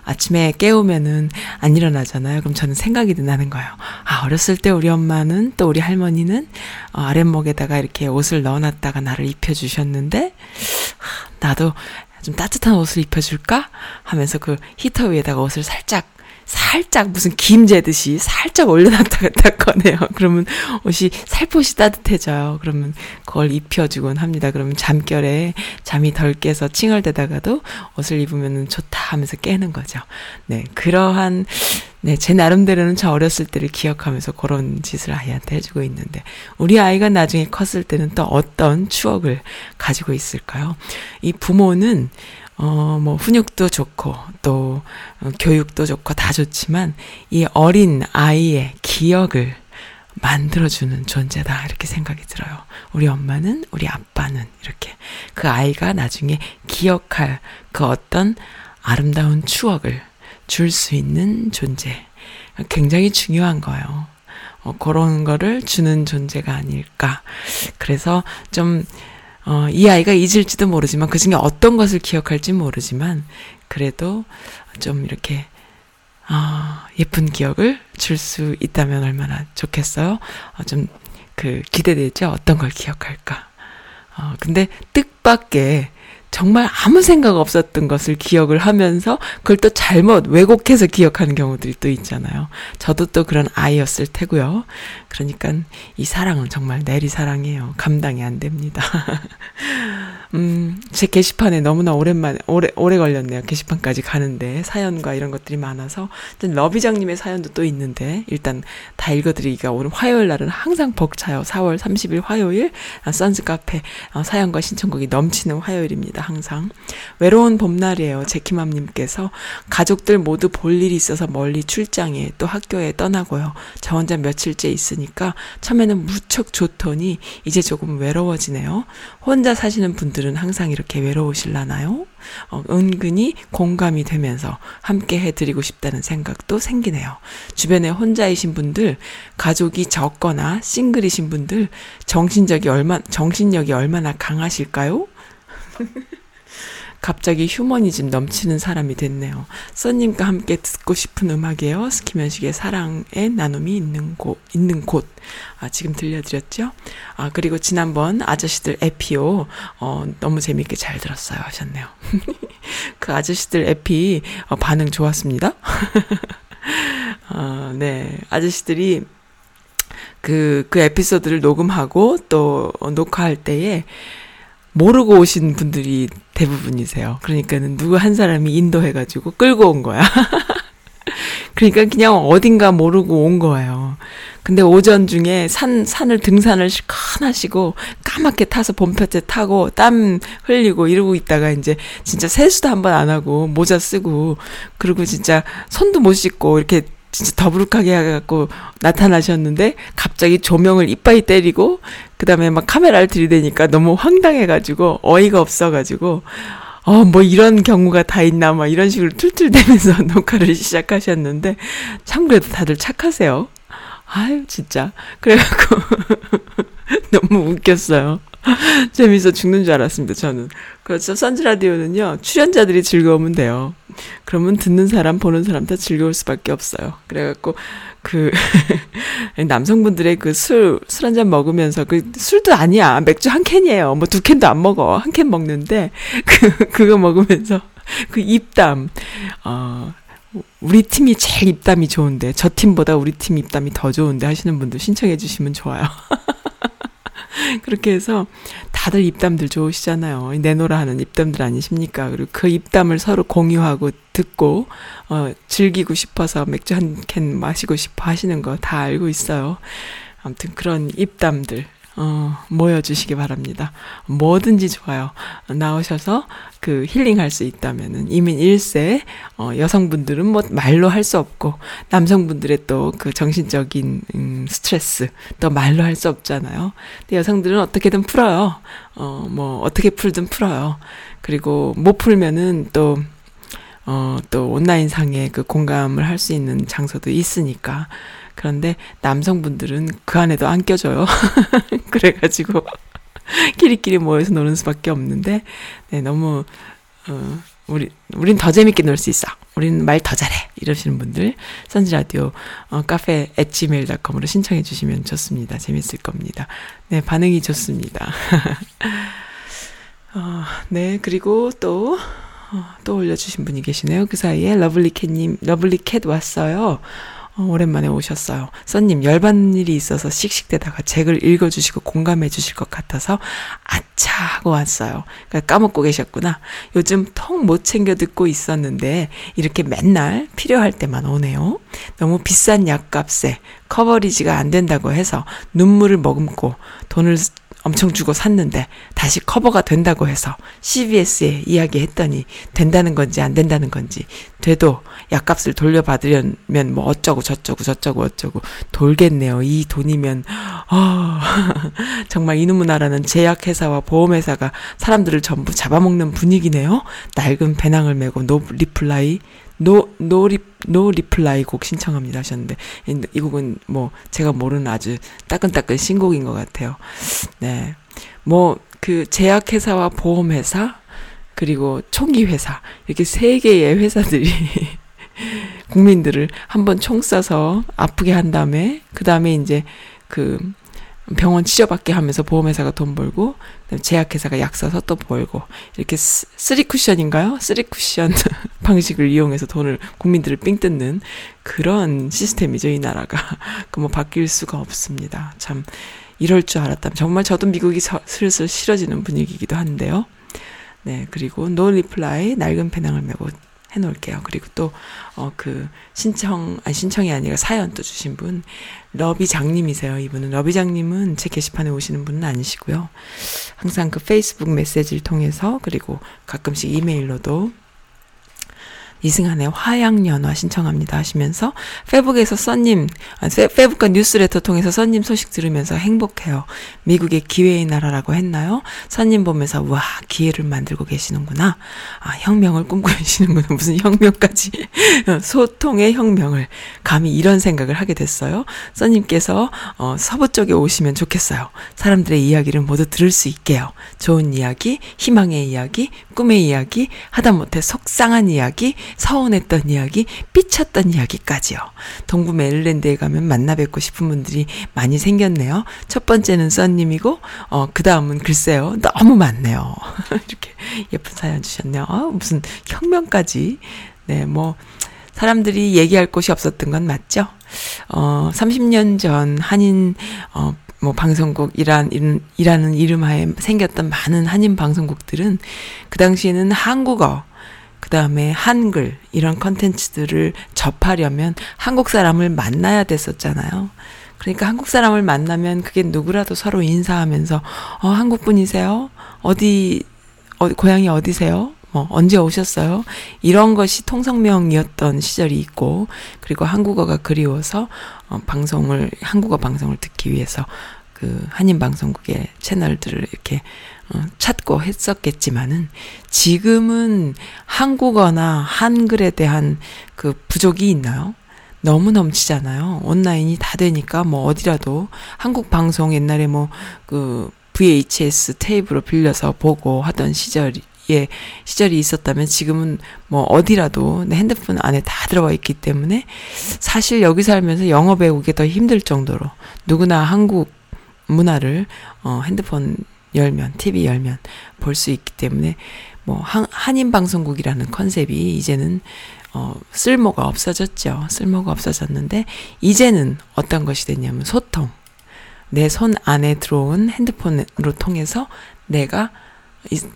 아침에 깨우면은 안 일어나잖아요. 그럼 저는 생각이 나는 거예요. 아 어렸을 때 우리 엄마는 또 우리 할머니는 어, 아랫목에다가 이렇게 옷을 넣어놨다가 나를 입혀주셨는데 하, 나도 좀 따뜻한 옷을 입혀줄까? 하면서 그 히터 위에다가 옷을 살짝, 살짝 무슨 김 재듯이 살짝 올려놨다가 딱 꺼내요. 그러면 옷이 살포시 따뜻해져요. 그러면 그걸 입혀주곤 합니다. 그러면 잠결에 잠이 덜 깨서 칭얼대다가도 옷을 입으면 좋다 하면서 깨는 거죠. 네, 그러한 네, 제 나름대로는 저 어렸을 때를 기억하면서 그런 짓을 아이한테 해주고 있는데, 우리 아이가 나중에 컸을 때는 또 어떤 추억을 가지고 있을까요? 이 부모는, 어, 뭐, 훈육도 좋고, 또, 어, 교육도 좋고 다 좋지만, 이 어린 아이의 기억을 만들어주는 존재다. 이렇게 생각이 들어요. 우리 엄마는, 우리 아빠는, 이렇게. 그 아이가 나중에 기억할 그 어떤 아름다운 추억을 줄 수 있는 존재. 굉장히 중요한 거예요. 어, 그런 거를 주는 존재가 아닐까. 그래서 좀, 어, 이 아이가 잊을지도 모르지만, 그 중에 어떤 것을 기억할지 모르지만, 그래도 좀 이렇게, 아, 예쁜 기억을 줄 수 있다면 얼마나 좋겠어요? 어, 좀, 그, 기대되죠? 어떤 걸 기억할까? 어, 근데 뜻밖의 정말 아무 생각 없었던 것을 기억을 하면서 그걸 또 잘못 왜곡해서 기억하는 경우들이 또 있잖아요. 저도 또 그런 아이였을 테고요. 그러니까 이 사랑은 정말 내리 사랑이에요. 감당이 안 됩니다. 음, 제 게시판에 너무나 오랜만에, 오래, 오래 걸렸네요. 게시판까지 가는데 사연과 이런 것들이 많아서. 러비장님의 사연도 또 있는데, 일단 다 읽어드리기가 오늘 화요일 날은 항상 벅차요. 4월 30일 화요일, 아, 선스 카페 어, 사연과 신청곡이 넘치는 화요일입니다. 항상. 외로운 봄날이에요. 제키맘님께서 가족들 모두 볼 일이 있어서 멀리 출장에 또 학교에 떠나고요. 저 혼자 며칠째 있으니까 처음에는 무척 좋더니 이제 조금 외로워지네요. 혼자 사시는 분들 은 항상 이렇게 외로우실라나요? 어, 은근히 공감이 되면서 함께 해드리고 싶다는 생각도 생기네요. 주변에 혼자이신 분들, 가족이 적거나 싱글이신 분들, 정신적이 얼마, 정신력이 얼마나 강하실까요? 갑자기 휴머니즘 넘치는 사람이 됐네요. 써님과 함께 듣고 싶은 음악이에요. 스키면식의 사랑의 나눔이 있는 곳, 있는 곳. 아, 지금 들려드렸죠? 아, 그리고 지난번 아저씨들 에피오, 어, 너무 재밌게 잘 들었어요. 하셨네요. 그 아저씨들 에피, 어, 반응 좋았습니다. 어, 네. 아저씨들이 그, 그 에피소드를 녹음하고 또 녹화할 때에 모르고 오신 분들이 대부분이세요. 그러니까는 누구 한 사람이 인도해가지고 끌고 온 거야. 그러니까 그냥 어딘가 모르고 온 거예요. 근데 오전 중에 산, 산을 등산을 실컷 하시고 까맣게 타서 봄볕에 타고 땀 흘리고 이러고 있다가 이제 진짜 세수도 한 번 안 하고 모자 쓰고 그리고 진짜 손도 못 씻고 이렇게 진짜 더부룩하게 해갖고 나타나셨는데 갑자기 조명을 이빠이 때리고 그 다음에 막 카메라를 들이대니까 너무 황당해가지고 어이가 없어가지고 어, 뭐 이런 경우가 다 있나, 막 이런 식으로 툴툴대면서 녹화를 시작하셨는데, 참 그래도 다들 착하세요. 아유, 진짜. 그래갖고, 너무 웃겼어요. 재밌어 죽는 줄 알았습니다, 저는. 그렇죠. 선즈라디오는요, 출연자들이 즐거우면 돼요. 그러면 듣는 사람, 보는 사람 다 즐거울 수밖에 없어요. 그래갖고, 그, 남성분들의 그 술, 술 한 잔 먹으면서, 그 술도 아니야. 맥주 한 캔이에요. 뭐 두 캔도 안 먹어. 한 캔 먹는데, 그, 그거 먹으면서, 그 입담, 어, 우리 팀이 제일 입담이 좋은데, 저 팀보다 우리 팀 입담이 더 좋은데 하시는 분들 신청해 주시면 좋아요. 그렇게 해서 다들 입담들 좋으시잖아요. 내노라 하는 입담들 아니십니까? 그리고 그 입담을 서로 공유하고 듣고, 어, 즐기고 싶어서 맥주 한 캔 마시고 싶어 하시는 거 다 알고 있어요. 아무튼 그런 입담들, 어, 모여주시기 바랍니다. 뭐든지 좋아요. 나오셔서 그 힐링할 수 있다면은 이민 1세, 어, 여성분들은 뭐 말로 할 수 없고, 남성분들의 또 그 정신적인, 음, 스트레스, 또 말로 할 수 없잖아요. 근데 여성들은 어떻게든 풀어요. 어, 뭐, 어떻게 풀든 풀어요. 그리고 못 풀면은 또, 어, 또 온라인상에 그 공감을 할 수 있는 장소도 있으니까. 그런데 남성분들은 그 안에도 안 껴줘요. 그래가지고 끼리끼리 모여서 노는 수밖에 없는데, 네, 너무, 어, 우리, 우린 더 재밌게 놀 수 있어. 우린 말 더 잘해. 이러시는 분들, 선지라디오, 어, 카페, gmail.com으로 신청해 주시면 좋습니다. 재밌을 겁니다. 네, 반응이 좋습니다. 어, 네, 그리고 또, 어, 또 올려주신 분이 계시네요. 그 사이에 러블리캣님, 러블리캣 왔어요. 어, 오랜만에 오셨어요. 써님, 열받는 일이 있어서 씩씩대다가 책을 읽어주시고 공감해 주실 것 같아서 아차 하고 왔어요. 그러니까 까먹고 계셨구나. 요즘 통 못 챙겨 듣고 있었는데 이렇게 맨날 필요할 때만 오네요. 너무 비싼 약값에 커버리지가 안 된다고 해서 눈물을 머금고 돈을 엄청 주고 샀는데 다시 커버가 된다고 해서 CBS에 이야기했더니 된다는 건지 안 된다는 건지 돼도 약값을 돌려받으려면 뭐 어쩌고 저쩌고 저쩌고 어쩌고 돌겠네요. 이 돈이면 어, 정말 이놈의 나라는 제약회사와 보험회사가 사람들을 전부 잡아먹는 분위기네요. 낡은 배낭을 메고 No Reply No, No Re, No Reply 곡 신청합니다 하셨는데, 이, 이 곡은 뭐, 제가 모르는 아주 따끈따끈 신곡인 것 같아요. 네. 뭐, 그, 제약회사와 보험회사, 그리고 총기회사, 이렇게 세 개의 회사들이 국민들을 한번 총 쏴서 아프게 한 다음에, 그 다음에 이제 그, 병원 치료받게 하면서 보험회사가 돈 벌고 제약회사가 약 써서 또 벌고 이렇게 three 쿠션인가요? three 쿠션 방식을 이용해서 돈을 국민들을 삥 뜯는 그런 시스템이죠 이 나라가 그 뭐 바뀔 수가 없습니다. 참 이럴 줄 알았다면 정말 저도 미국이 서, 슬슬 싫어지는 분위기이기도 한데요. 네 그리고 No Reply 낡은 배낭을 메고 해놓을게요. 그리고 또, 어, 그, 신청, 아니, 신청이 아니라 사연 또 주신 분, 러비장님이세요. 이분은. 러비장님은 제 게시판에 오시는 분은 아니시고요. 항상 그 페이스북 메시지를 통해서, 그리고 가끔씩 이메일로도 이승한의 화양연화 신청합니다 하시면서 페북에서 써님, 아, 페북과 뉴스레터 통해서 써님 소식 들으면서 행복해요. 미국의 기회의 나라라고 했나요? 써님 보면서 와 기회를 만들고 계시는구나. 아 혁명을 꿈꾸고 계시는구나. 무슨 혁명까지 소통의 혁명을 감히 이런 생각을 하게 됐어요. 써님께서 어, 서부 쪽에 오시면 좋겠어요. 사람들의 이야기를 모두 들을 수 있게요. 좋은 이야기, 희망의 이야기, 꿈의 이야기, 하다못해 속상한 이야기, 서운했던 이야기, 삐쳤던 이야기까지요. 동부 메릴랜드에 가면 만나 뵙고 싶은 분들이 많이 생겼네요. 첫 번째는 써님이고, 어, 그 다음은 글쎄요. 너무 많네요. 이렇게 예쁜 사연 주셨네요. 어, 무슨 혁명까지. 네, 뭐, 사람들이 얘기할 곳이 없었던 건 맞죠? 어, 30년 전 한인, 어, 뭐 방송국 이란, 이라는 이름 하에 생겼던 많은 한인 방송국들은 그 당시에는 한국어, 그 다음에 한글, 이런 컨텐츠들을 접하려면 한국 사람을 만나야 됐었잖아요. 그러니까 한국 사람을 만나면 그게 누구라도 서로 인사하면서, 어, 한국 분이세요? 어디, 어, 고향이 어디세요? 뭐, 언제 오셨어요? 이런 것이 통성명이었던 시절이 있고, 그리고 한국어가 그리워서, 어, 방송을, 한국어 방송을 듣기 위해서 그 한인 방송국의 채널들을 이렇게 어, 찾고 했었겠지만은 지금은 한국어나 한글에 대한 그 부족이 있나요? 너무 넘치잖아요. 온라인이 다 되니까 뭐 어디라도 한국 방송 옛날에 뭐 그 VHS 테이프로 빌려서 보고 하던 시절이 예, 시절이 있었다면 지금은 뭐 어디라도 내 핸드폰 안에 다 들어가 있기 때문에 사실 여기 살면서 영어 배우기 더 힘들 정도로 누구나 한국 문화를 어 핸드폰 열면 TV 열면 볼 수 있기 때문에 뭐 한, 한인 방송국이라는 컨셉이 이제는 어 쓸모가 없어졌죠. 쓸모가 없어졌는데 이제는 어떤 것이 됐냐면 소통. 내 손 안에 들어온 핸드폰으로 통해서 내가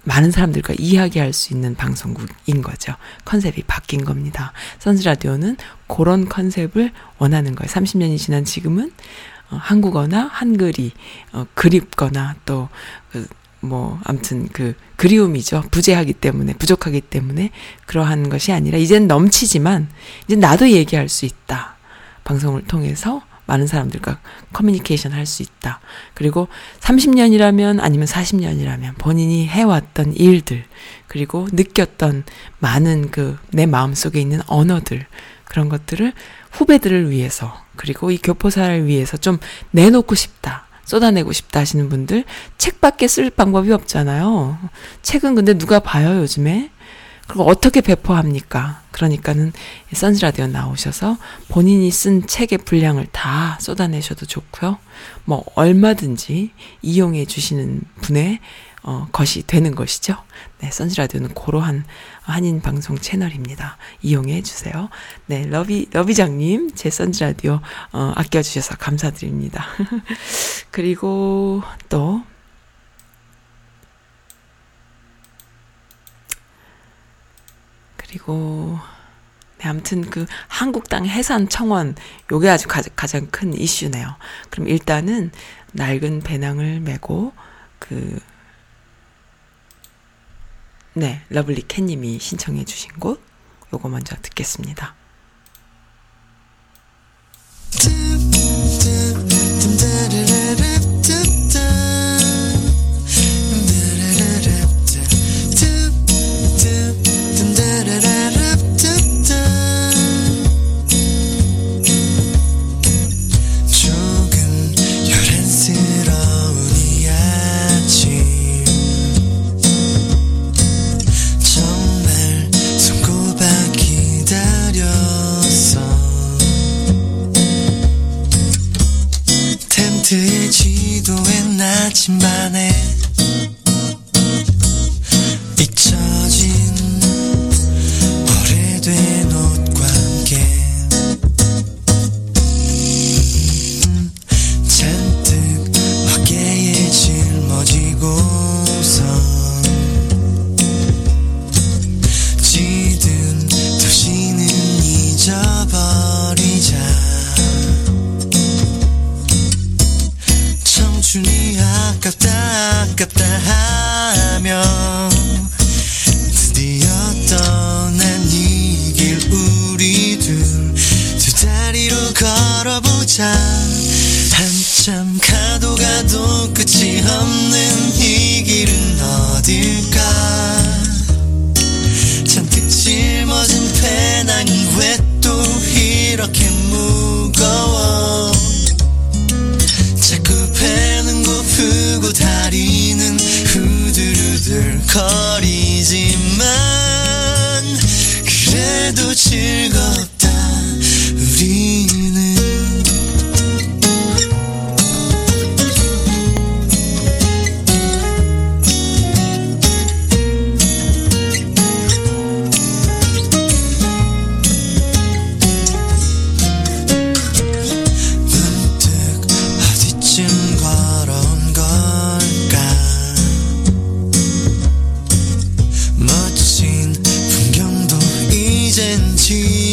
많은 사람들과 이야기할 수 있는 방송국인 거죠. 컨셉이 바뀐 겁니다. 선즈라디오는 그런 컨셉을 원하는 거예요. 30년이 지난 지금은 어, 한국어나 한글이 어, 그립거나 또 그, 뭐, 암튼 그, 그리움이죠. 부재하기 때문에, 부족하기 때문에 그러한 것이 아니라, 이젠 넘치지만, 이제 나도 얘기할 수 있다. 방송을 통해서 많은 사람들과 커뮤니케이션 할 수 있다. 그리고 30년이라면 아니면 40년이라면 본인이 해왔던 일들, 그리고 느꼈던 많은 그 내 마음속에 있는 언어들, 그런 것들을 후배들을 위해서 그리고 이 교포사를 위해서 좀 내놓고 싶다. 쏟아내고 싶다 하시는 분들 책밖에 쓸 방법이 없잖아요. 책은 근데 누가 봐요, 요즘에? 그리고 어떻게 배포합니까? 그러니까는 선즈라디오 나오셔서 본인이 쓴 책의 분량을 다 쏟아내셔도 좋고요. 뭐 얼마든지 이용해 주시는 분의 어, 것이 되는 것이죠. 네, 선즈라디오는 고러한 한인 방송 채널입니다. 이용해 주세요. 네, 러비, 러비장님, 제 선즈라디오, 어, 아껴주셔서 감사드립니다. 그리고 또, 그리고, 네, 아무튼 그 한국 땅 해산 청원, 요게 아주 가, 가장 큰 이슈네요. 그럼 일단은 낡은 배낭을 메고 그 네, 러블리 캣님이 신청해 주신 곡 요거 먼저 듣겠습니다. see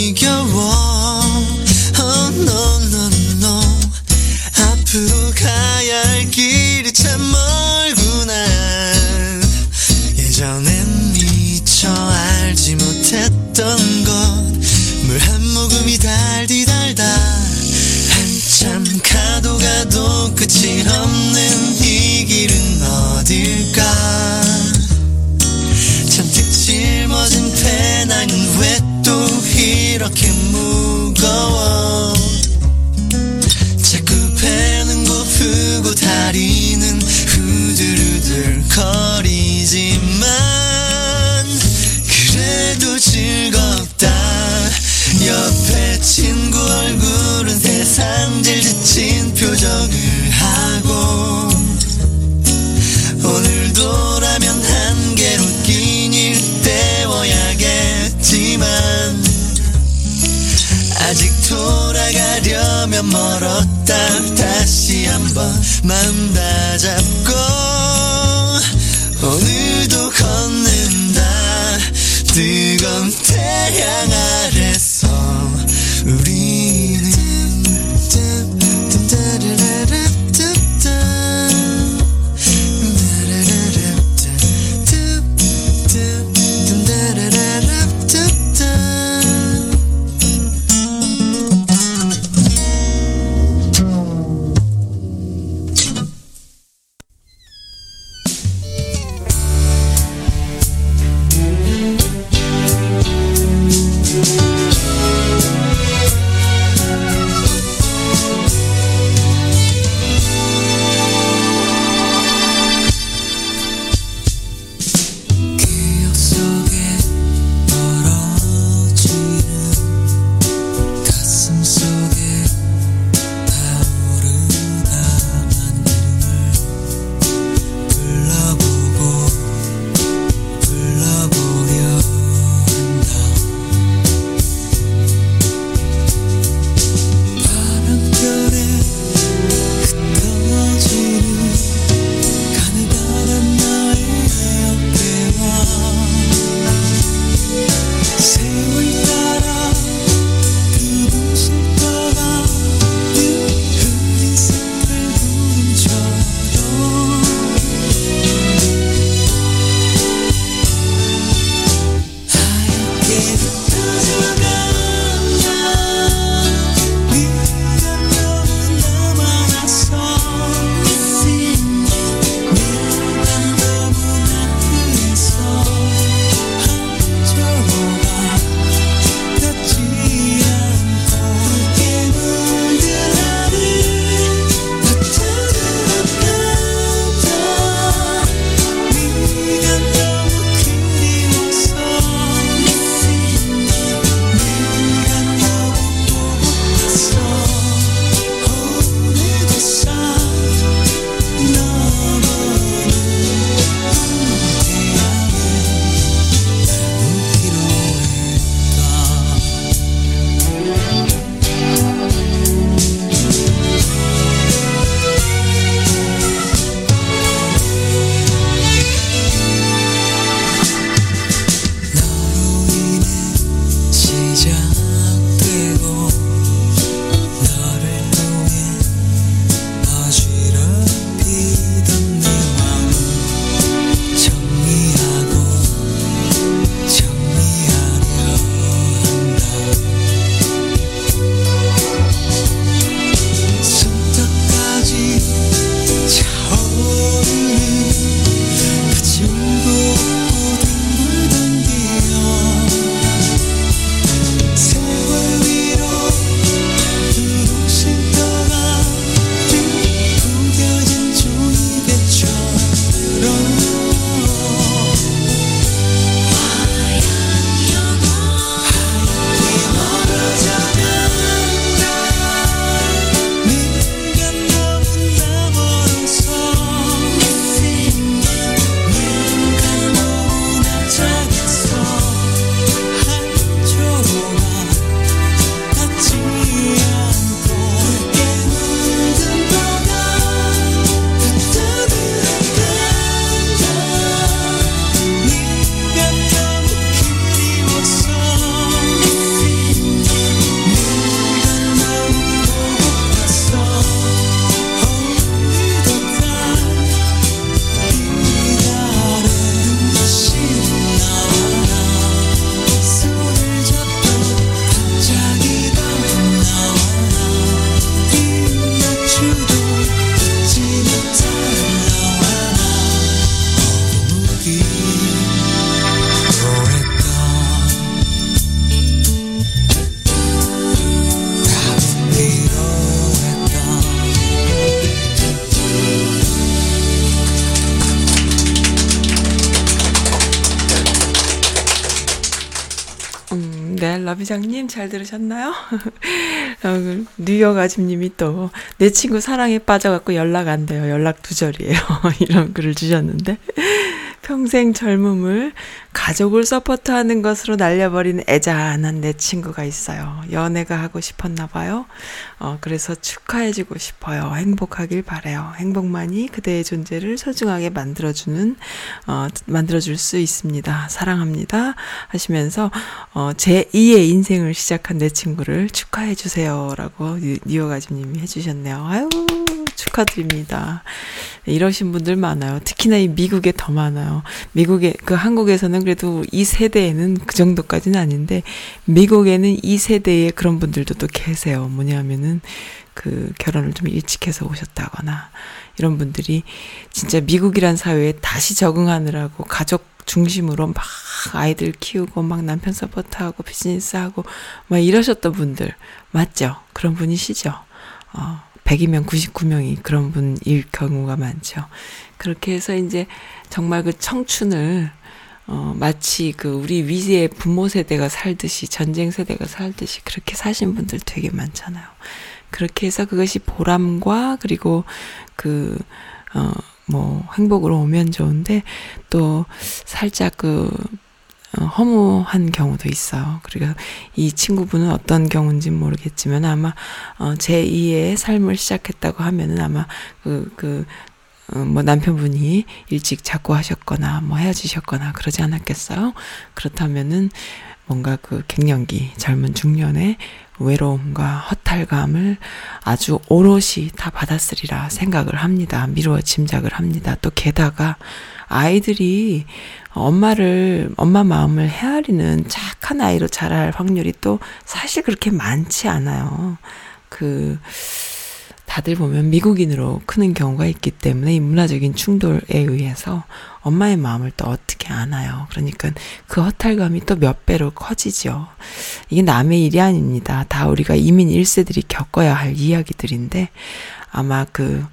러비장님 잘 들으셨나요? 어, 뉴욕 아줌님이 또 내 친구 사랑에 빠져갖고 연락 안 돼요. 연락 두절이에요. 이런 글을 주셨는데 평생 젊음을 가족을 서포트하는 것으로 날려버린 애잔한 내 친구가 있어요. 연애가 하고 싶었나 봐요. 어, 그래서 축하해주고 싶어요. 행복하길 바래요. 행복만이 그대의 존재를 소중하게 만들어주는, 어, 만들어줄 수 있습니다. 사랑합니다. 하시면서, 어, 제 2의 인생을 시작한 내 친구를 축하해주세요. 라고 니어가지님이 해주셨네요. 아유, 축하드립니다. 이러신 분들 많아요. 특히나 이 미국에 더 많아요. 미국에, 그 한국에서는 그래도 이 세대에는 그 정도까지는 아닌데, 미국에는 이 세대에 그런 분들도 또 계세요. 뭐냐면은, 그 결혼을 좀 일찍 해서 오셨다거나, 이런 분들이 진짜 미국이란 사회에 다시 적응하느라고 가족 중심으로 막 아이들 키우고 막 남편 서포트하고 비즈니스하고 막 이러셨던 분들 맞죠? 그런 분이시죠? 어, 100이면 99명이 그런 분일 경우가 많죠. 그렇게 해서 이제 정말 그 청춘을 어, 마치 그 우리 위의 부모 세대가 살듯이 전쟁 세대가 살듯이 그렇게 사신 분들 되게 많잖아요. 그렇게 해서 그것이 보람과 그리고 그, 어, 뭐 행복으로 오면 좋은데 또 살짝 그 어, 허무한 경우도 있어요. 그리고 이 친구분은 어떤 경우인지 모르겠지만 아마 어, 제2의 삶을 시작했다고 하면은 아마 그, 그, 어, 뭐 남편분이 일찍 자고 하셨거나 뭐 헤어지셨거나 그러지 않았겠어요? 그렇다면은 뭔가 그 갱년기 젊은 중년의 외로움과 허탈감을 아주 오롯이 다 받았으리라 생각을 합니다. 미루어 짐작을 합니다. 또 게다가 아이들이 엄마를, 엄마 마음을 헤아리는 착한 아이로 자랄 확률이 또 사실 그렇게 많지 않아요. 그, 다들 보면 미국인으로 크는 경우가 있기 때문에 이 문화적인 충돌에 의해서 엄마의 마음을 또 어떻게 아나요? 그러니까 그 허탈감이 또 몇 배로 커지죠. 이게 남의 일이 아닙니다. 다 우리가 이민 1세들이 겪어야 할 이야기들인데 아마 그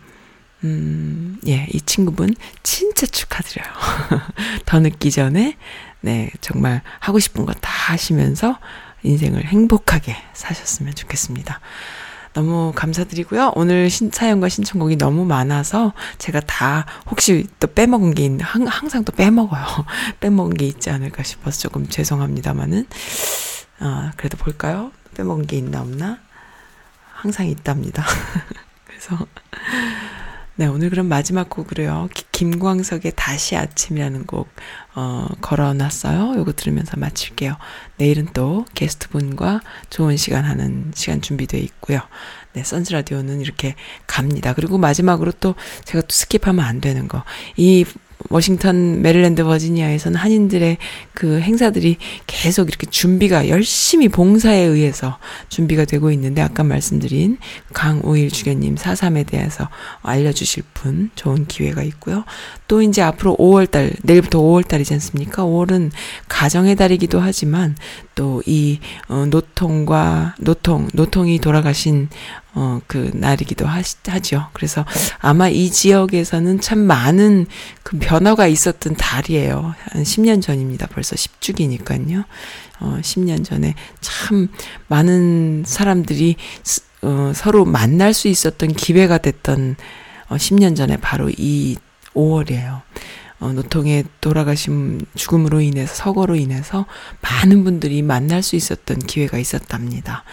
음, 예, 이 친구분 진짜 축하드려요. 더 늦기 전에, 네, 정말 하고 싶은 거 다 하시면서 인생을 행복하게 사셨으면 좋겠습니다. 너무 감사드리고요. 오늘 신, 사연과 신청곡이 너무 많아서 제가 다 혹시 또 빼먹은 게 있는, 항, 항상 또 빼먹어요. 빼먹은 게 있지 않을까 싶어서 조금 죄송합니다만은, 아, 그래도 볼까요? 빼먹은 게 있나 없나? 항상 있답니다. 그래서, 네, 오늘 그럼 마지막 곡으로요. 김광석의 다시 아침이라는 곡, 어, 걸어놨어요. 요거 들으면서 마칠게요. 내일은 또 게스트분과 좋은 시간 하는 시간 준비되어 있고요. 네, 선즈라디오는 이렇게 갑니다. 그리고 마지막으로 또 제가 또 skip하면 안 되는 거. 이 워싱턴, 메릴랜드, 버지니아에서는 한인들의 그 행사들이 계속 이렇게 준비가 열심히 봉사에 의해서 준비가 되고 있는데 아까 말씀드린 강우일 주교님 사삼에 대해서 알려주실 분 좋은 기회가 있고요. 또 이제 앞으로 5월달, 내일부터 5월달이지 않습니까? 5월은 가정의 달이기도 하지만 또 이 어, 노통과 노통, 노통이 돌아가신 어, 그 날이기도 하, 하죠. 그래서 아마 이 지역에서는 참 많은 그 변화가 있었던 달이에요. 한 10년 전입니다. 벌써 10주기니까요. 어, 10년 전에 참 많은 사람들이 어, 서로 만날 수 있었던 기회가 됐던 어, 10년 전에 바로 이 5월이에요. 어, 노통의 돌아가신 죽음으로 인해서 서거로 인해서 많은 분들이 만날 수 있었던 기회가 있었답니다.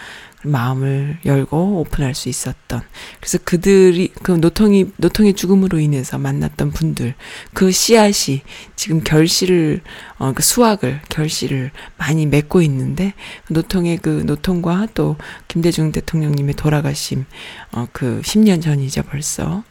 마음을 열고 오픈할 수 있었던. 그래서 그들이 그 노통이 노통의 죽음으로 인해서 만났던 분들 그 씨앗이 지금 결실을 어 그 수확을 결실을 많이 맺고 있는데 노통의 그 노통과 또 김대중 대통령님의 돌아가심 어 그 10년 전이죠 벌써.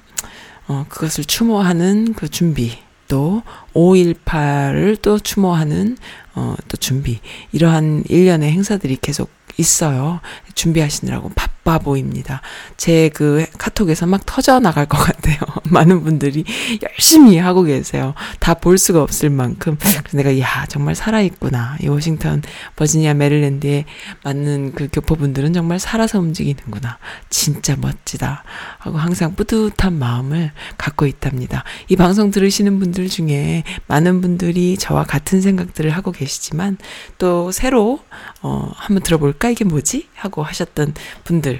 어 그것을 추모하는 그 준비 또 5.18을 또 추모하는 어 또 준비 이러한 일련의 행사들이 계속 있어요. 준비하시느라고 바빠 보입니다. 제 그 카톡에서 막 터져 나갈 것 같아요. 많은 분들이 열심히 하고 계세요. 다 볼 수가 없을 만큼. 그래서 내가, 야, 정말 살아있구나. 이 워싱턴, 버지니아, 메릴랜드에 맞는 그 교포분들은 정말 살아서 움직이는구나. 진짜 멋지다. 하고 항상 뿌듯한 마음을 갖고 있답니다. 이 방송 들으시는 분들 중에 많은 분들이 저와 같은 생각들을 하고 계시지만 또 새로, 어, 한번 들어볼까? 이게 뭐지? 하고 하셨던 분들.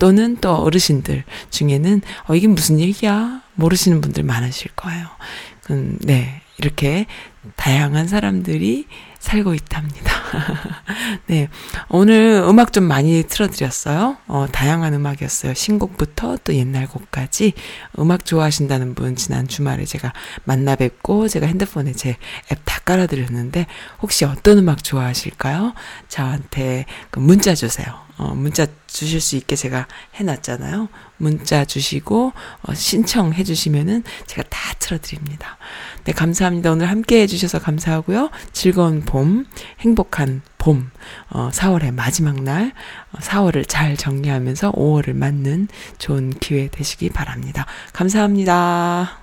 또는 또 어르신들 중에는 어 이게 무슨 얘기야 모르시는 분들 많으실 거예요. 음, 네 이렇게 다양한 사람들이 살고 있답니다. 네. 오늘 음악 좀 많이 틀어드렸어요. 어, 다양한 음악이었어요. 신곡부터 또 옛날 곡까지 음악 좋아하신다는 분 지난 주말에 제가 만나 뵙고 제가 핸드폰에 제 앱 다 깔아드렸는데 혹시 어떤 음악 좋아하실까요? 저한테 그 문자 주세요. 어, 문자 주실 수 있게 제가 해놨잖아요. 문자 주시고 어, 신청해 주시면은 제가 다 틀어드립니다. 네, 감사합니다. 오늘 함께 해주셔서 감사하고요. 즐거운 봄, 행복한 봄, 어, 4월의 마지막 날, 어, 4월을 잘 정리하면서 5월을 맞는 좋은 기회 되시기 바랍니다. 감사합니다.